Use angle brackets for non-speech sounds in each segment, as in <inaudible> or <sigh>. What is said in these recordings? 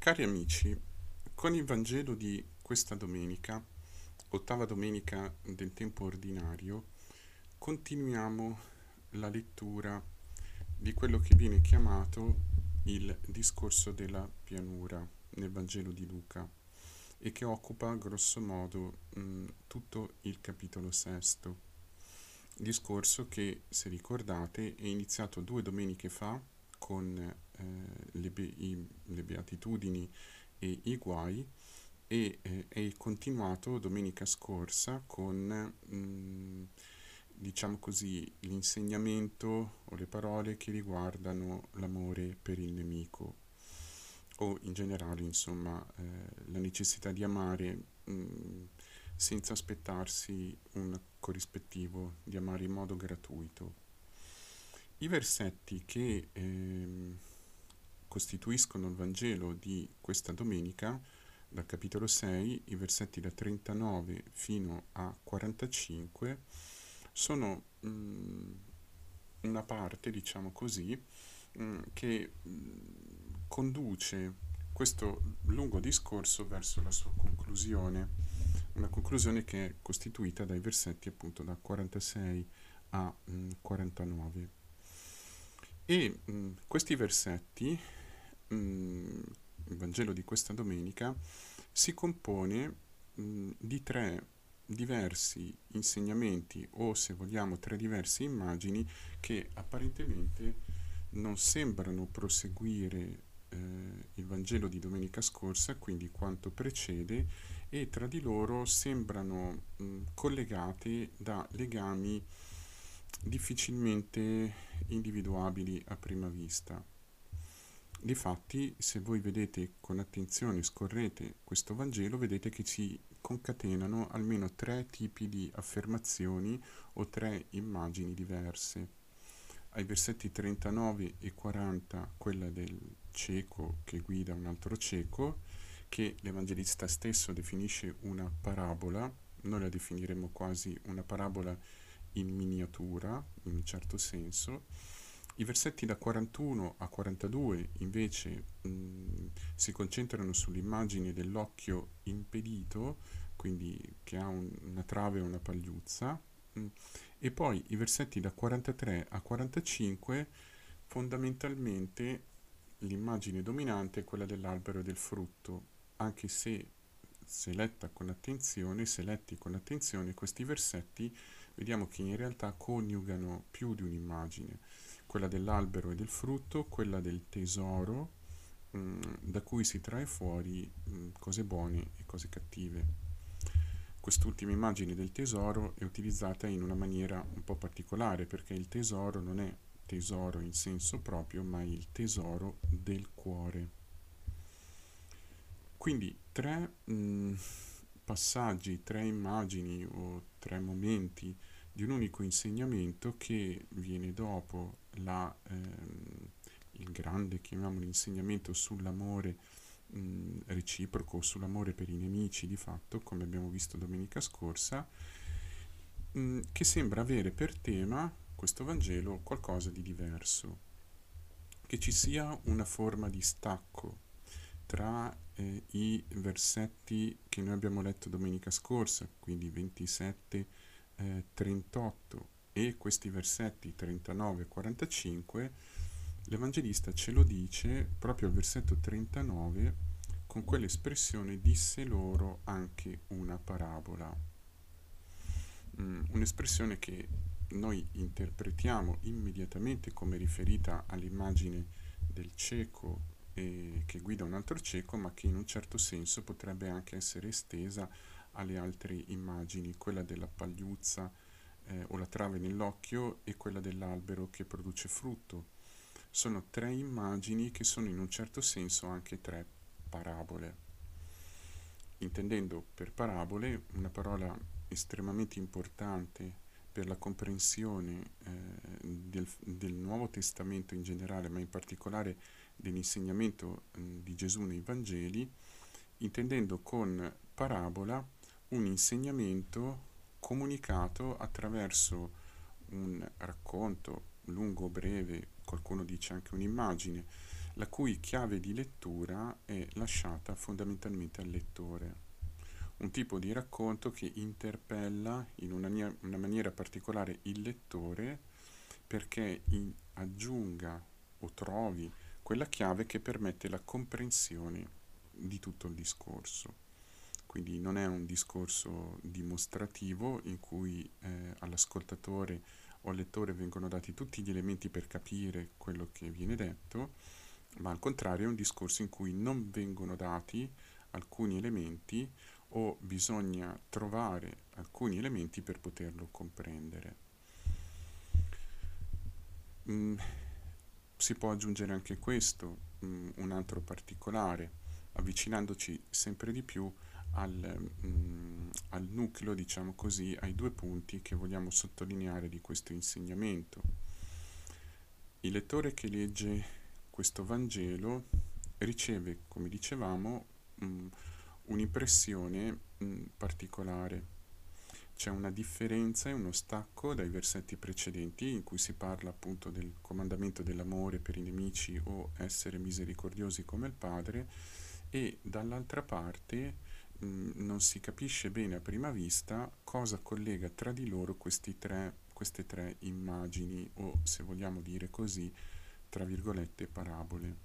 Cari amici, con il Vangelo di questa domenica, ottava domenica del tempo ordinario, continuiamo la lettura di quello che viene chiamato il discorso della pianura nel Vangelo di Luca e che occupa grosso modo mh, tutto il capitolo sesto. Discorso che, se ricordate, è iniziato due domeniche fa con eh, le, be- i, le, beatitudini e i guai e eh, è continuato domenica scorsa con mh, mm, diciamo così l'insegnamento o le parole che riguardano l'amore per il nemico o in generale insomma eh, la necessità di amare mh, mm, senza aspettarsi un corrispettivo, di amare in modo gratuito. I versetti che eh, costituiscono il Vangelo di questa domenica, dal capitolo 6, i versetti da 39 fino a 45, sono mh, mm, una parte, diciamo così, mh, mm, che mh, mm, conduce questo lungo discorso verso la sua conclusione, una conclusione che è costituita dai versetti appunto da 46 a 49. E mh, mm, questi versetti, mh, mm, il Vangelo di questa domenica, si compone mh, mm, di tre diversi insegnamenti o se vogliamo tre diverse immagini che apparentemente non sembrano proseguire eh, il Vangelo di domenica scorsa, quindi quanto precede, e tra di loro sembrano mh, collegate da legami difficilmente individuabili a prima vista. Difatti, se voi vedete con attenzione, scorrete questo Vangelo, vedete che si concatenano almeno tre tipi di affermazioni o tre immagini diverse. Ai versetti 39 e 40, quella del cieco che guida un altro cieco, che l'Evangelista stesso definisce una parabola, noi la definiremo quasi una parabola in miniatura, in un certo senso. I versetti da 41 a 42 invece mh, si concentrano sull'immagine dell'occhio impedito, quindi che ha un, una trave o una pagliuzza, mh, e poi i versetti da 43 a 45 fondamentalmente l'immagine dominante è quella dell'albero e del frutto, anche se se letta con attenzione, se letti con attenzione questi versetti vediamo che in realtà coniugano più di un'immagine, quella dell'albero e del frutto, quella del tesoro, mh, mm, da cui si trae fuori mh, mm, cose buone e cose cattive. Quest'ultima immagine del tesoro è utilizzata in una maniera un po' particolare perché il tesoro non è tesoro in senso proprio, ma il tesoro del cuore. Quindi tre mh, mm, passaggi, tre immagini o tre momenti di un unico insegnamento che viene dopo la, ehm, il grande, chiamiamolo, insegnamento sull'amore mh, reciproco, sull'amore per i nemici di fatto, come abbiamo visto domenica scorsa, mh, che sembra avere per tema questo Vangelo qualcosa di diverso, che ci sia una forma di stacco tra eh, i versetti che noi abbiamo letto domenica scorsa, quindi 27, eh, 38 e questi versetti 39 e 45, l'Evangelista ce lo dice proprio al versetto 39 con quell'espressione disse loro anche una parabola. Mm, un'espressione che noi interpretiamo immediatamente come riferita all'immagine del cieco eh, che guida un altro cieco, ma che in un certo senso potrebbe anche essere estesa alle altre immagini, quella della pagliuzza eh, o la trave nell'occhio e quella dell'albero che produce frutto. Sono tre immagini che sono in un certo senso anche tre parabole. Intendendo per parabole una parola estremamente importante per la comprensione eh, del, del, Nuovo Testamento in generale, ma in particolare dell'insegnamento eh, di Gesù nei Vangeli, intendendo con parabola un insegnamento comunicato attraverso un racconto lungo o breve, qualcuno dice anche un'immagine. la cui chiave di lettura è lasciata fondamentalmente al lettore. Un tipo di racconto che interpella in una, una maniera particolare il lettore perché in, aggiunga o trovi quella chiave che permette la comprensione di tutto il discorso. Quindi non è un discorso dimostrativo in cui eh, all'ascoltatore o al lettore vengono dati tutti gli elementi per capire quello che viene detto, ma al contrario è un discorso in cui non vengono dati alcuni elementi o bisogna trovare alcuni elementi per poterlo comprendere. Mm, si può aggiungere anche questo, mm, un altro particolare, avvicinandoci sempre di più al, mm, al nucleo, diciamo così, ai due punti che vogliamo sottolineare di questo insegnamento. Il lettore che legge questo Vangelo riceve, come dicevamo, mh, mm, un'impressione mh, particolare. C'è una differenza e uno stacco dai versetti precedenti in cui si parla appunto del comandamento dell'amore per i nemici o essere misericordiosi come il Padre e dall'altra parte mh, non si capisce bene a prima vista cosa collega tra di loro tre, queste tre immagini o se vogliamo dire così tra virgolette, parabole.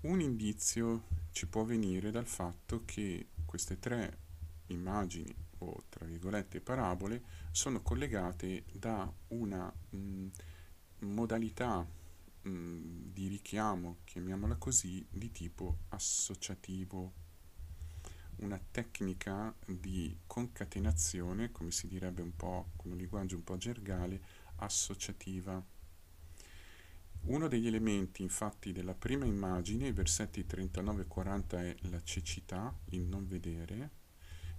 Un indizio ci può venire dal fatto che queste tre immagini o tra virgolette parabole sono collegate da una mh, mm, modalità mh, mm, di richiamo, chiamiamola così, di tipo associativo, una tecnica di concatenazione, come si direbbe un po' con un linguaggio un po' gergale, associativa. Uno degli elementi infatti della prima immagine, i versetti 39 e 40 è la cecità, il non vedere,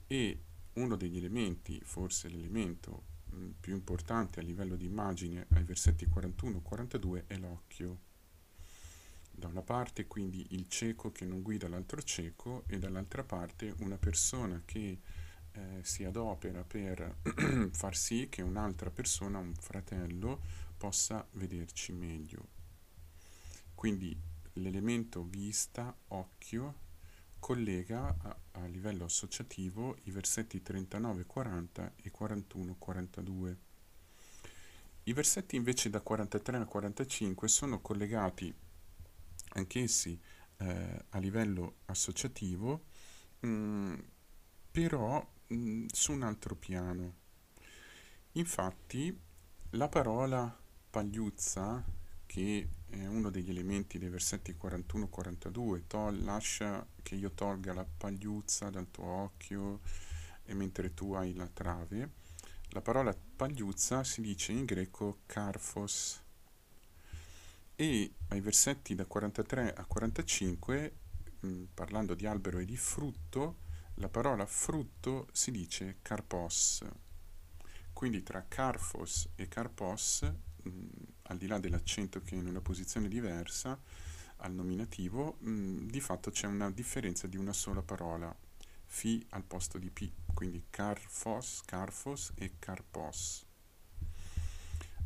e uno degli elementi, forse l'elemento mh, più importante a livello di immagine ai versetti 41 e 42 è l'occhio. Da una parte quindi il cieco che non guida l'altro cieco e dall'altra parte una persona che eh, si adopera per <clears throat> far sì che un'altra persona, un fratello, possa vederci meglio. Quindi l'elemento vista, occhio, collega a, a livello associativo i versetti 39, 40 e 41, 42. I versetti invece da 43 a 45 sono collegati anch'essi eh, a livello associativo, mh, mm, però mh, mm, su un altro piano. Infatti la parola pagliuzza che è uno degli elementi dei versetti 41-42, lascia che io tolga la pagliuzza dal tuo occhio e mentre tu hai la trave. La parola pagliuzza si dice in greco karfos e ai versetti da 43 a 45, mh, parlando di albero e di frutto, la parola frutto si dice karpos. Quindi tra karfos e karpos mh, al di là dell'accento che è in una posizione diversa al nominativo, mh, di fatto c'è una differenza di una sola parola, fi al posto di pi, quindi carfos, carfos e carpos.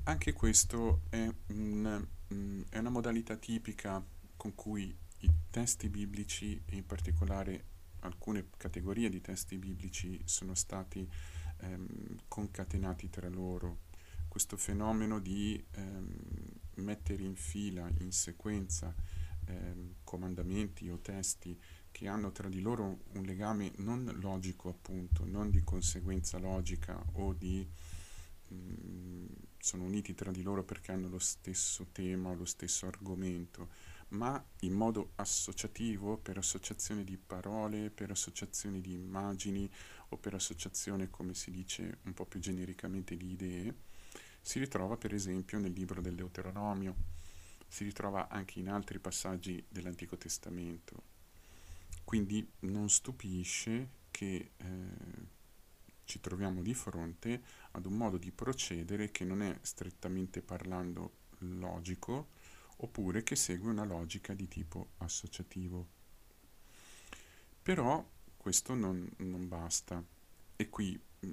Anche questo è, un, mh, è una modalità tipica con cui i testi biblici, e in particolare alcune categorie di testi biblici, sono stati ehm, concatenati tra loro questo fenomeno di ehm, mettere in fila, in sequenza, ehm, comandamenti o testi che hanno tra di loro un legame non logico appunto, non di conseguenza logica o di mh, mm, sono uniti tra di loro perché hanno lo stesso tema o lo stesso argomento, ma in modo associativo, per associazione di parole, per associazione di immagini o per associazione, come si dice un po' più genericamente, di idee, si ritrova per esempio nel libro del Deuteronomio, si ritrova anche in altri passaggi dell'Antico Testamento. Quindi non stupisce che eh, ci troviamo di fronte ad un modo di procedere che non è strettamente parlando logico, oppure che segue una logica di tipo associativo. Però questo non, non basta e qui mh,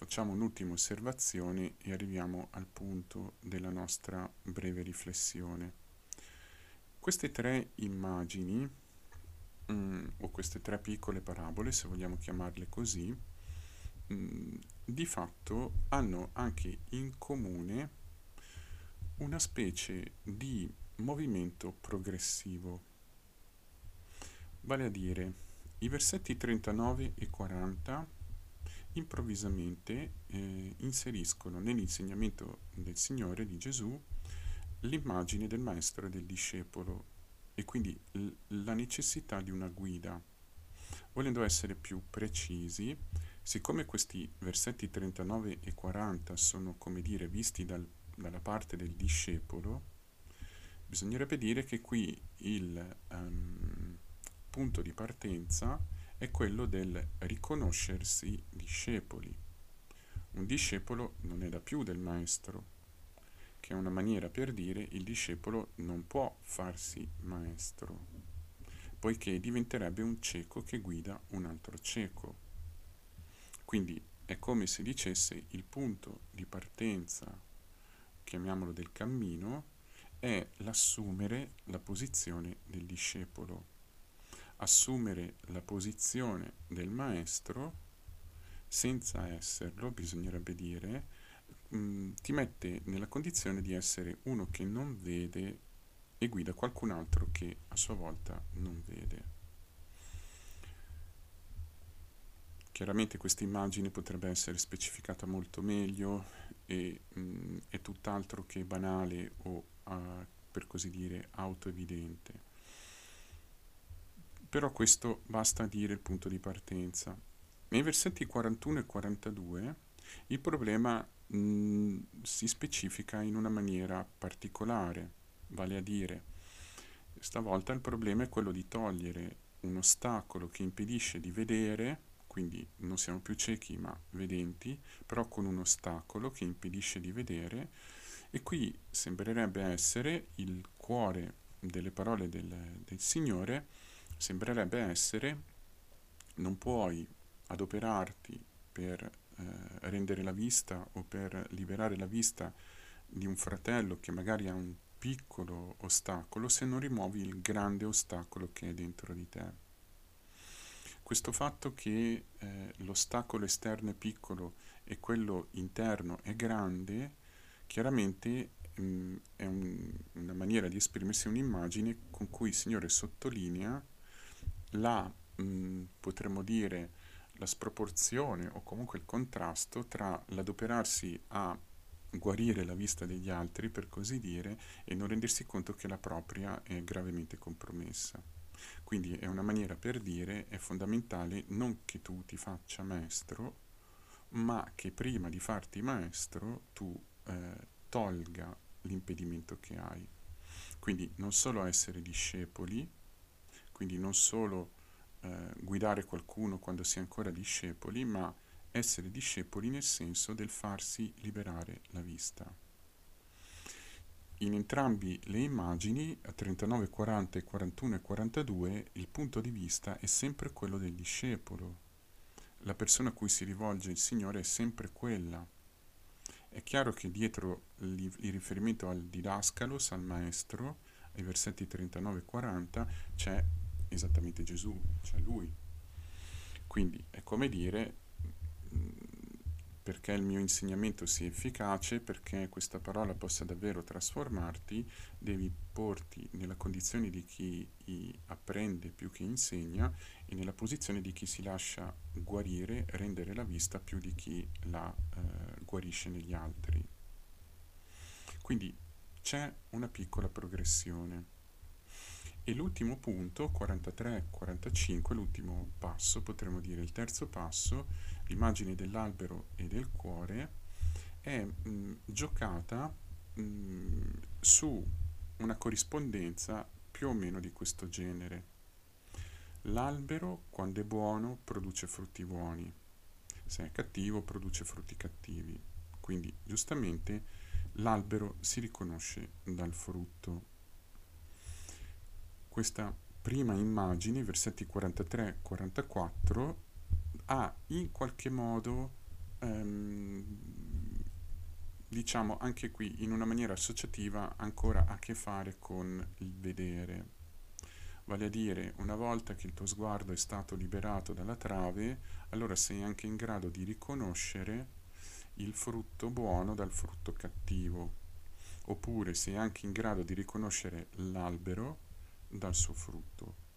Facciamo un'ultima osservazione e arriviamo al punto della nostra breve riflessione. Queste tre immagini, mm, o queste tre piccole parabole, se vogliamo chiamarle così, mm, di fatto hanno anche in comune una specie di movimento progressivo. Vale a dire, i versetti 39 e 40 improvvisamente eh, inseriscono nell'insegnamento del Signore di Gesù l'immagine del maestro e del discepolo e quindi la necessità di una guida. Volendo essere più precisi, siccome questi versetti 39 e 40 sono, come dire, visti dal, dalla parte del discepolo, bisognerebbe dire che qui il um, punto di partenza è quello del riconoscersi discepoli. Un discepolo non è da più del maestro, che è una maniera per dire il discepolo non può farsi maestro, poiché diventerebbe un cieco che guida un altro cieco. Quindi è come se dicesse il punto di partenza, chiamiamolo del cammino, è l'assumere la posizione del discepolo. Assumere la posizione del maestro senza esserlo, bisognerebbe dire, mh, mm, ti mette nella condizione di essere uno che non vede e guida qualcun altro che a sua volta non vede. Chiaramente questa immagine potrebbe essere specificata molto meglio e mh, mm, è tutt'altro che banale o uh, per così dire autoevidente. Però questo basta dire il punto di partenza. Nei versetti 41 e 42 il problema mh, mm, si specifica in una maniera particolare, vale a dire, stavolta il problema è quello di togliere un ostacolo che impedisce di vedere, quindi non siamo più ciechi ma vedenti, però con un ostacolo che impedisce di vedere, e qui sembrerebbe essere il cuore delle parole del, del Signore, sembrerebbe essere non puoi adoperarti per eh, rendere la vista o per liberare la vista di un fratello che magari ha un piccolo ostacolo se non rimuovi il grande ostacolo che è dentro di te. Questo fatto che eh, l'ostacolo esterno è piccolo e quello interno è grande, chiaramente mh, mm, è un, una maniera di esprimersi un'immagine con cui il Signore sottolinea la, mh, mm, potremmo dire, la sproporzione o comunque il contrasto tra l'adoperarsi a guarire la vista degli altri, per così dire, e non rendersi conto che la propria è gravemente compromessa. Quindi è una maniera per dire è fondamentale non che tu ti faccia maestro, ma che prima di farti maestro tu eh, tolga l'impedimento che hai. Quindi non solo essere discepoli, quindi non solo eh, guidare qualcuno quando si è ancora discepoli, ma essere discepoli nel senso del farsi liberare la vista. In entrambi le immagini, a 39, 40 e 41 e 42, il punto di vista è sempre quello del discepolo. La persona a cui si rivolge il Signore è sempre quella. È chiaro che dietro il riferimento al didascalos, al maestro, ai versetti 39 e 40, c'è esattamente Gesù, cioè lui. Quindi è come dire, mm, perché il mio insegnamento sia efficace, perché questa parola possa davvero trasformarti, devi porti nella condizione di chi apprende più che insegna e nella posizione di chi si lascia guarire, rendere la vista più di chi la eh, guarisce negli altri. Quindi c'è una piccola progressione. E l'ultimo punto, 43-45, l'ultimo passo, potremmo dire il terzo passo, l'immagine dell'albero e del cuore, è mh, giocata mh, su una corrispondenza più o meno di questo genere. L'albero, quando è buono, produce frutti buoni, se è cattivo, produce frutti cattivi. Quindi, giustamente, l'albero si riconosce dal frutto questa prima immagine, versetti 43-44, ha in qualche modo ehm, diciamo anche qui in una maniera associativa ancora a che fare con il vedere. Vale a dire, una volta che il tuo sguardo è stato liberato dalla trave, allora sei anche in grado di riconoscere il frutto buono dal frutto cattivo, oppure sei anche in grado di riconoscere l'albero dal suo frutto.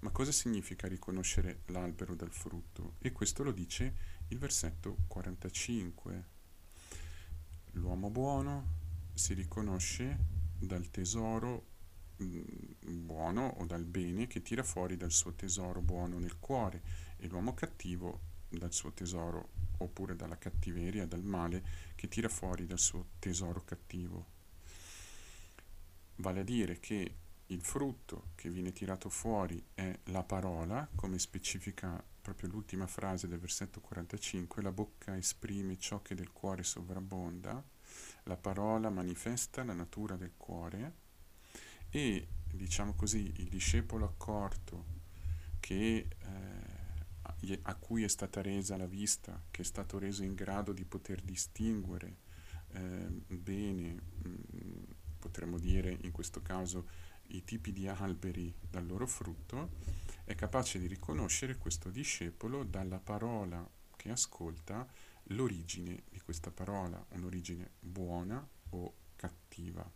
Ma cosa significa riconoscere l'albero dal frutto? E questo lo dice il versetto 45. L'uomo buono si riconosce dal tesoro mm, buono o dal bene che tira fuori dal suo tesoro buono nel cuore e l'uomo cattivo dal suo tesoro oppure dalla cattiveria, dal male che tira fuori dal suo tesoro cattivo. Vale a dire che il frutto che viene tirato fuori è la parola, come specifica proprio l'ultima frase del versetto 45, la bocca esprime ciò che del cuore sovrabbonda, la parola manifesta la natura del cuore e, diciamo così, il discepolo accorto che, eh, a cui è stata resa la vista, che è stato reso in grado di poter distinguere eh, bene, mh, mm, potremmo dire in questo caso, i tipi di alberi dal loro frutto, è capace di riconoscere questo discepolo dalla parola che ascolta l'origine di questa parola, un'origine buona o cattiva.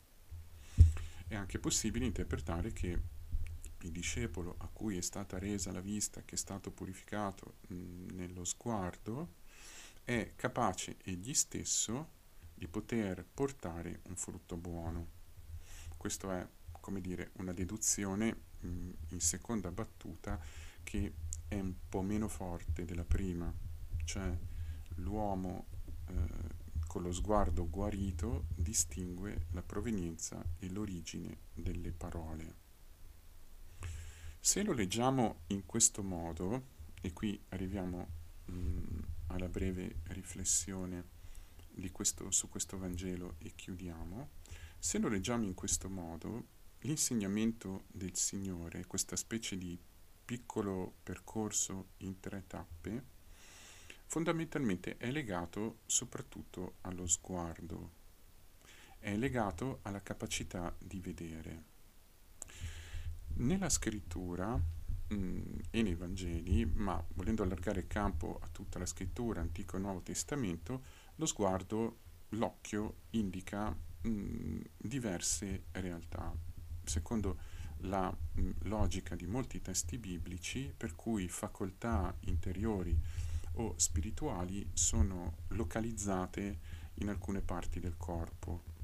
È anche possibile interpretare che il discepolo a cui è stata resa la vista, che è stato purificato mh, nello sguardo, è capace egli stesso di poter portare un frutto buono. Questo è come dire, una deduzione mh, in seconda battuta che è un po' meno forte della prima, cioè l'uomo eh, con lo sguardo guarito distingue la provenienza e l'origine delle parole. Se lo leggiamo in questo modo, e qui arriviamo mh, alla breve riflessione questo, su questo Vangelo e chiudiamo, se lo leggiamo in questo modo, L'insegnamento del Signore, questa specie di piccolo percorso in tre tappe, fondamentalmente è legato soprattutto allo sguardo, è legato alla capacità di vedere. Nella scrittura mh, mm, e nei Vangeli, ma volendo allargare il campo a tutta la scrittura, Antico e Nuovo Testamento, lo sguardo, l'occhio indica mh, mm, diverse realtà secondo la mh, logica di molti testi biblici, per cui facoltà interiori o spirituali sono localizzate in alcune parti del corpo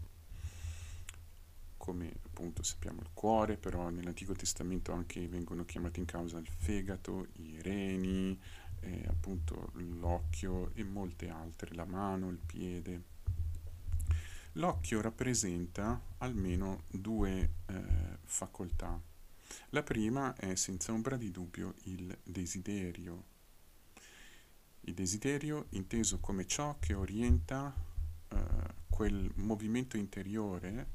come appunto sappiamo il cuore, però nell'Antico Testamento anche vengono chiamati in causa il fegato, i reni, eh, appunto l'occhio e molte altre, la mano, il piede. L'occhio rappresenta almeno due eh, facoltà. La prima è senza ombra di dubbio il desiderio. Il desiderio inteso come ciò che orienta eh, quel movimento interiore,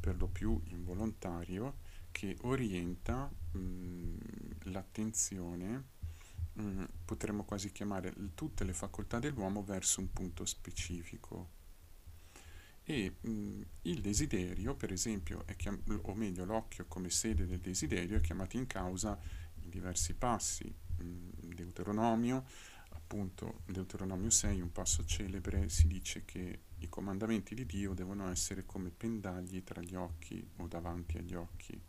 per lo più involontario, che orienta mh, mm, l'attenzione, mh, mm, potremmo quasi chiamare tutte le facoltà dell'uomo verso un punto specifico e mh, il desiderio, per esempio, chiam- o meglio l'occhio come sede del desiderio, è chiamato in causa in diversi passi. Mh, Deuteronomio, appunto, Deuteronomio 6, un passo celebre, si dice che i comandamenti di Dio devono essere come pendagli tra gli occhi o davanti agli occhi.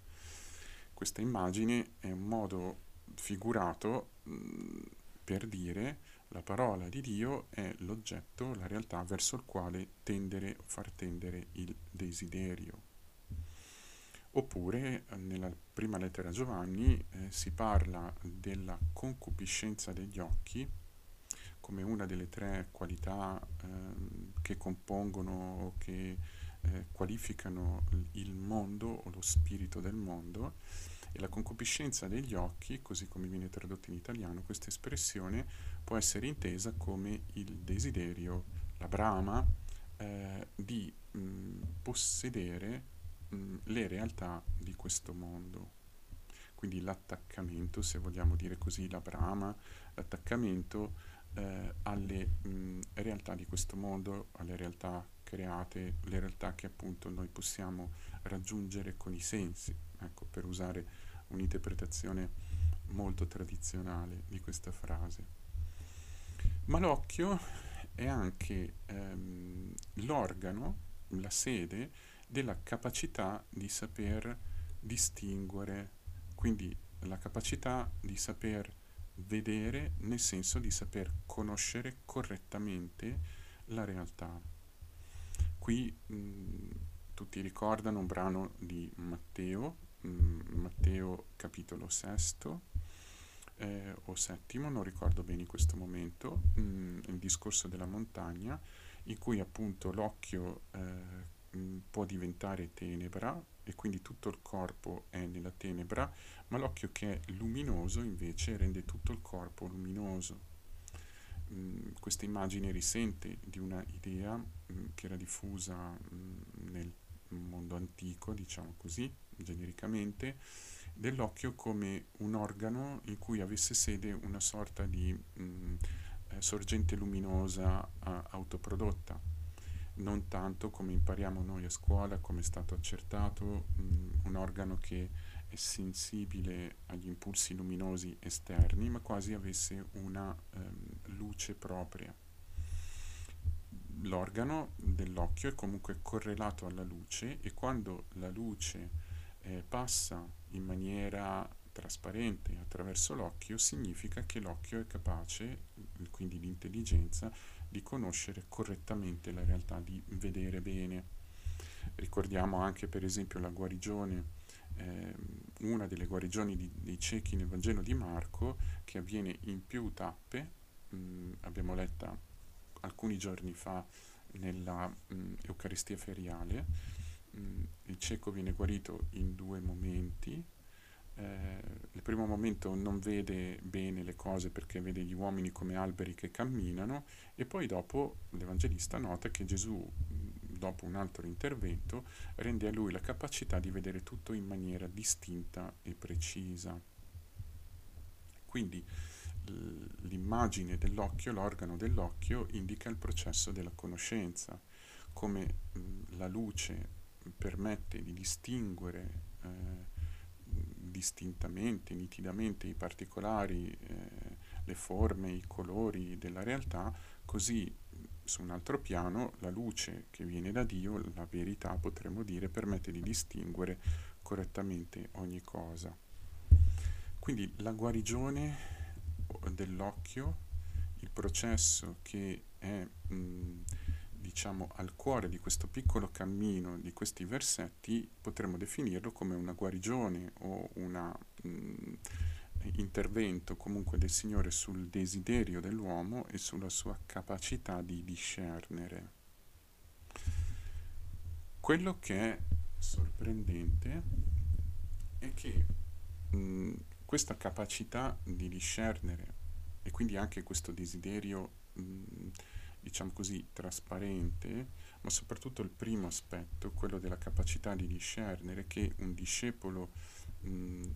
Questa immagine è un modo figurato mh, per dire la parola di Dio è l'oggetto, la realtà verso il quale tendere o far tendere il desiderio. Oppure nella prima lettera a Giovanni eh, si parla della concupiscenza degli occhi come una delle tre qualità eh, che compongono o che eh, qualificano il mondo o lo spirito del mondo e la concupiscenza degli occhi, così come viene tradotto in italiano, questa espressione può essere intesa come il desiderio, la brama eh, di mh, possedere mh, le realtà di questo mondo. Quindi l'attaccamento, se vogliamo dire così, la brama, l'attaccamento eh, alle mh, realtà di questo mondo, alle realtà create, le realtà che appunto noi possiamo raggiungere con i sensi, ecco, per usare un'interpretazione molto tradizionale di questa frase. Ma l'occhio è anche ehm, l'organo, la sede della capacità di saper distinguere, quindi la capacità di saper vedere nel senso di saper conoscere correttamente la realtà. Qui mh, tutti ricordano un brano di Matteo, Matteo capitolo sesto eh, o settimo, non ricordo bene in questo momento, mh, il discorso della montagna, in cui appunto l'occhio eh, può diventare tenebra e quindi tutto il corpo è nella tenebra, ma l'occhio che è luminoso invece rende tutto il corpo luminoso. Mm, questa immagine risente di una idea mm, che era diffusa mm, nel mondo antico, diciamo così, genericamente, dell'occhio come un organo in cui avesse sede una sorta di mh, eh, sorgente luminosa eh, autoprodotta, non tanto come impariamo noi a scuola, come è stato accertato, mh, un organo che è sensibile agli impulsi luminosi esterni, ma quasi avesse una ehm, luce propria. L'organo dell'occhio è comunque correlato alla luce e quando la luce eh, passa in maniera trasparente attraverso l'occhio, significa che l'occhio è capace, quindi l'intelligenza, di conoscere correttamente la realtà, di vedere bene. Ricordiamo anche per esempio la guarigione eh, una delle guarigioni di, dei ciechi nel Vangelo di Marco che avviene in più tappe, mh, abbiamo letta alcuni giorni fa nella mh, Eucaristia feriale, mh, il cieco viene guarito in due momenti, eh, il primo momento non vede bene le cose perché vede gli uomini come alberi che camminano e poi dopo l'Evangelista nota che Gesù dopo un altro intervento, rende a lui la capacità di vedere tutto in maniera distinta e precisa. Quindi l'immagine dell'occhio, l'organo dell'occhio, indica il processo della conoscenza, come la luce permette di distinguere eh, distintamente, nitidamente i particolari, eh, le forme, i colori della realtà, così su un altro piano la luce che viene da Dio, la verità potremmo dire, permette di distinguere correttamente ogni cosa. Quindi la guarigione dell'occhio, il processo che è mh, diciamo al cuore di questo piccolo cammino di questi versetti, potremmo definirlo come una guarigione o mh, intervento comunque del Signore sul desiderio dell'uomo e sulla sua capacità di discernere. Quello che è sorprendente è che mh, questa capacità di discernere e quindi anche questo desiderio, mh, diciamo così, trasparente, ma soprattutto il primo aspetto, quello della capacità di discernere che un discepolo mh,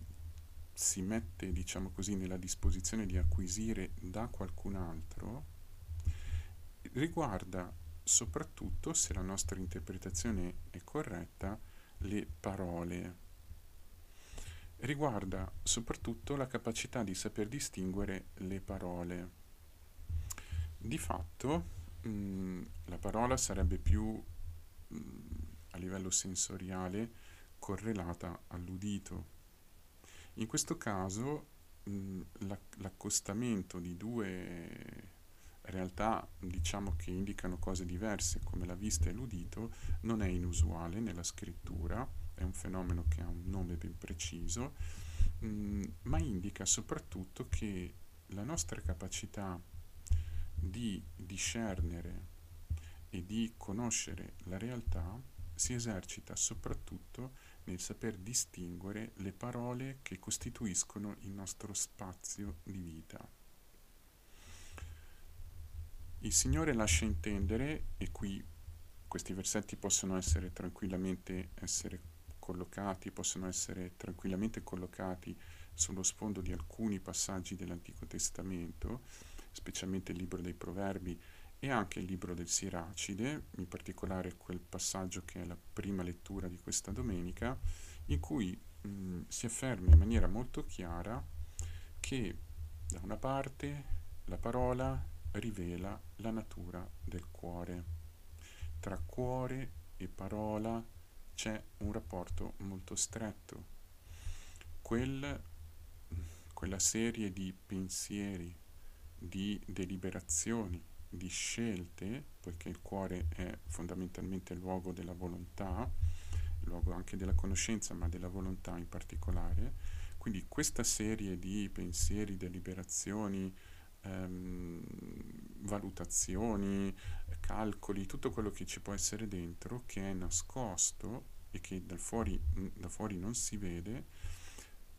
si mette, diciamo così, nella disposizione di acquisire da qualcun altro, riguarda soprattutto, se la nostra interpretazione è corretta, le parole. Riguarda soprattutto la capacità di saper distinguere le parole. Di fatto, mm, la parola sarebbe più mm, a livello sensoriale correlata all'udito in questo caso mh, l'accostamento di due realtà diciamo che indicano cose diverse come la vista e l'udito non è inusuale nella scrittura, è un fenomeno che ha un nome ben preciso, mh, ma indica soprattutto che la nostra capacità di discernere e di conoscere la realtà si esercita soprattutto nel saper distinguere le parole che costituiscono il nostro spazio di vita. Il Signore lascia intendere, e qui questi versetti possono essere tranquillamente essere collocati, possono essere tranquillamente collocati sullo sfondo di alcuni passaggi dell'Antico Testamento, specialmente il libro dei Proverbi e anche il libro del Siracide, in particolare quel passaggio che è la prima lettura di questa domenica, in cui mh, si afferma in maniera molto chiara che da una parte la parola rivela la natura del cuore. Tra cuore e parola c'è un rapporto molto stretto. Quel, quella serie di pensieri, di deliberazioni, di scelte, poiché il cuore è fondamentalmente il luogo della volontà, il luogo anche della conoscenza, ma della volontà in particolare. Quindi questa serie di pensieri, deliberazioni, ehm, valutazioni, calcoli, tutto quello che ci può essere dentro, che è nascosto e che da fuori, da fuori non si vede,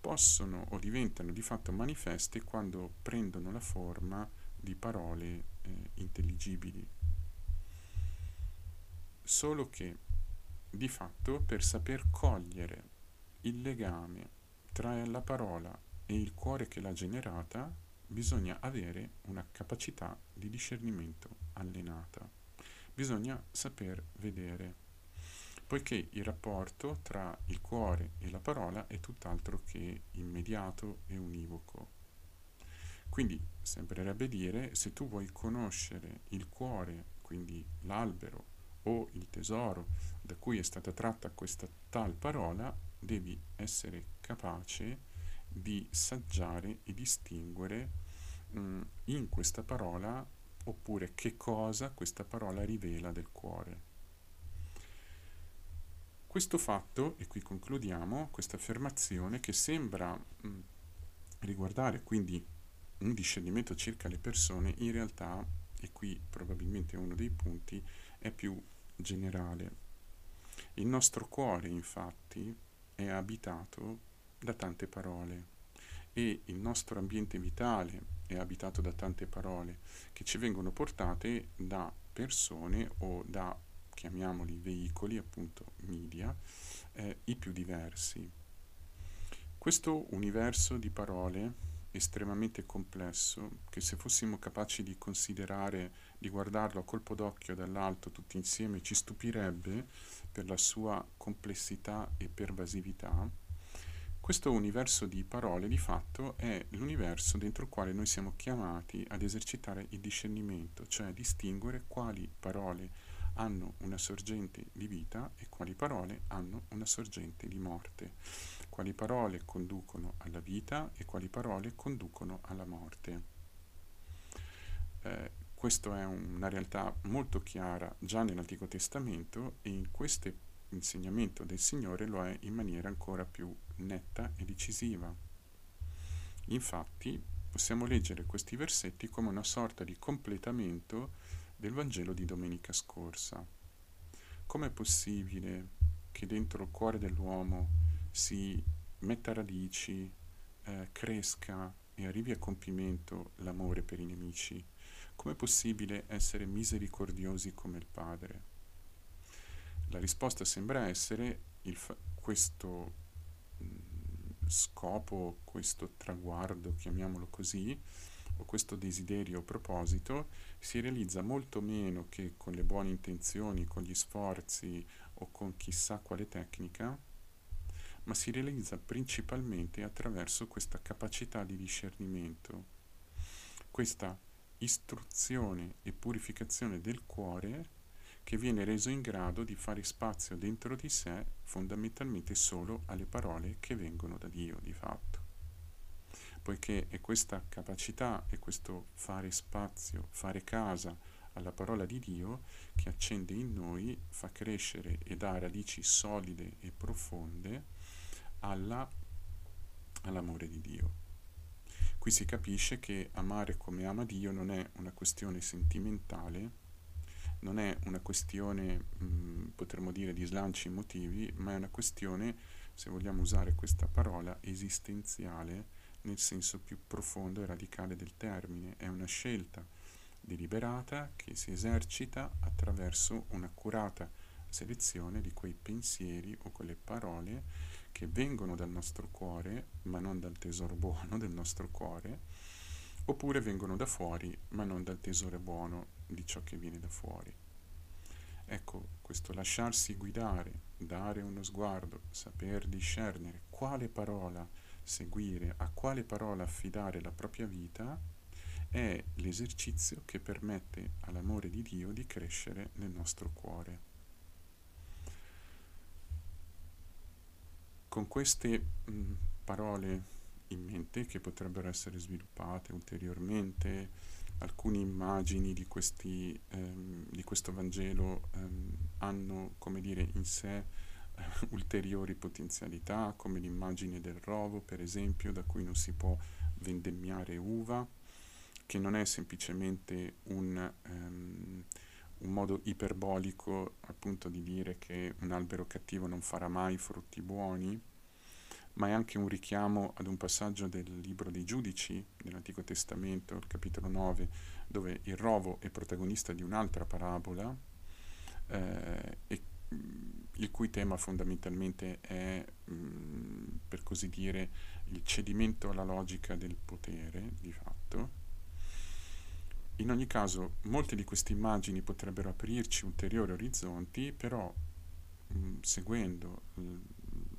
possono o diventano di fatto manifesti quando prendono la forma di parole eh, intelligibili. Solo che di fatto per saper cogliere il legame tra la parola e il cuore che l'ha generata bisogna avere una capacità di discernimento allenata. Bisogna saper vedere, poiché il rapporto tra il cuore e la parola è tutt'altro che immediato e univoco. Quindi sembrerebbe dire se tu vuoi conoscere il cuore, quindi l'albero o il tesoro da cui è stata tratta questa tal parola, devi essere capace di saggiare e distinguere mh, mm, in questa parola oppure che cosa questa parola rivela del cuore. Questo fatto, e qui concludiamo, questa affermazione che sembra mh, mm, riguardare quindi un discernimento circa le persone, in realtà, e qui probabilmente uno dei punti, è più generale. Il nostro cuore, infatti, è abitato da tante parole e il nostro ambiente vitale è abitato da tante parole che ci vengono portate da persone o da, chiamiamoli veicoli, appunto media, eh, i più diversi. Questo universo di parole estremamente complesso che se fossimo capaci di considerare, di guardarlo a colpo d'occhio dall'alto tutti insieme, ci stupirebbe per la sua complessità e pervasività. Questo universo di parole di fatto è l'universo dentro il quale noi siamo chiamati ad esercitare il discernimento, cioè distinguere quali parole hanno una sorgente di vita e quali parole hanno una sorgente di morte quali parole conducono alla vita e quali parole conducono alla morte. Eh, questa è una realtà molto chiara già nell'Antico Testamento e in questo insegnamento del Signore lo è in maniera ancora più netta e decisiva. Infatti possiamo leggere questi versetti come una sorta di completamento del Vangelo di domenica scorsa. Com'è possibile che dentro il cuore dell'uomo si metta radici, eh, cresca e arrivi a compimento l'amore per i nemici? Com'è possibile essere misericordiosi come il Padre? La risposta sembra essere fa- questo mm, scopo, questo traguardo, chiamiamolo così, o questo desiderio o proposito si realizza molto meno che con le buone intenzioni, con gli sforzi o con chissà quale tecnica, ma si realizza principalmente attraverso questa capacità di discernimento, questa istruzione e purificazione del cuore che viene reso in grado di fare spazio dentro di sé fondamentalmente solo alle parole che vengono da Dio di fatto. Poiché è questa capacità e questo fare spazio, fare casa alla parola di Dio che accende in noi, fa crescere e dà radici solide e profonde alla, all'amore di Dio. Qui si capisce che amare come ama Dio non è una questione sentimentale, non è una questione, mh, potremmo dire, di slanci emotivi, ma è una questione, se vogliamo usare questa parola, esistenziale nel senso più profondo e radicale del termine. È una scelta deliberata che si esercita attraverso un'accurata selezione di quei pensieri o quelle parole che vengono dal nostro cuore, ma non dal tesoro buono del nostro cuore, oppure vengono da fuori, ma non dal tesoro buono di ciò che viene da fuori. Ecco, questo lasciarsi guidare, dare uno sguardo, saper discernere quale parola seguire, a quale parola affidare la propria vita, è l'esercizio che permette all'amore di Dio di crescere nel nostro cuore. Con queste mh, parole in mente che potrebbero essere sviluppate ulteriormente, alcune immagini di, questi, ehm, di questo Vangelo ehm, hanno, come dire, in sé eh, ulteriori potenzialità, come l'immagine del rovo, per esempio, da cui non si può vendemmiare uva, che non è semplicemente un, um, un modo iperbolico appunto di dire che un albero cattivo non farà mai frutti buoni, ma è anche un richiamo ad un passaggio del libro dei giudici dell'Antico Testamento, il capitolo 9, dove il rovo è protagonista di un'altra parabola, eh, e, il cui tema fondamentalmente è, mh, per così dire, il cedimento alla logica del potere, di fatto. In ogni caso, molte di queste immagini potrebbero aprirci ulteriori orizzonti, però mh, seguendo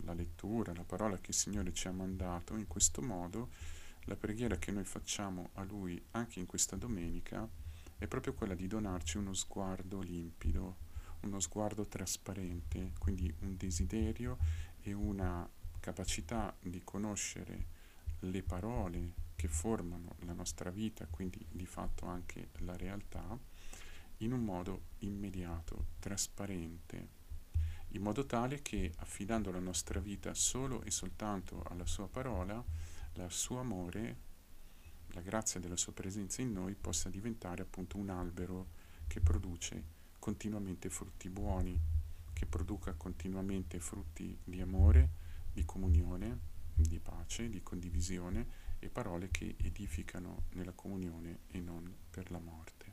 la lettura, la parola che il Signore ci ha mandato, in questo modo la preghiera che noi facciamo a Lui anche in questa domenica è proprio quella di donarci uno sguardo limpido, uno sguardo trasparente, quindi un desiderio e una capacità di conoscere le parole che formano la nostra vita, quindi di fatto anche la realtà, in un modo immediato, trasparente, in modo tale che affidando la nostra vita solo e soltanto alla sua parola, il suo amore, la grazia della sua presenza in noi possa diventare appunto un albero che produce continuamente frutti buoni, che produca continuamente frutti di amore, di comunione, di pace, di condivisione e parole che edificano nella comunione e non per la morte.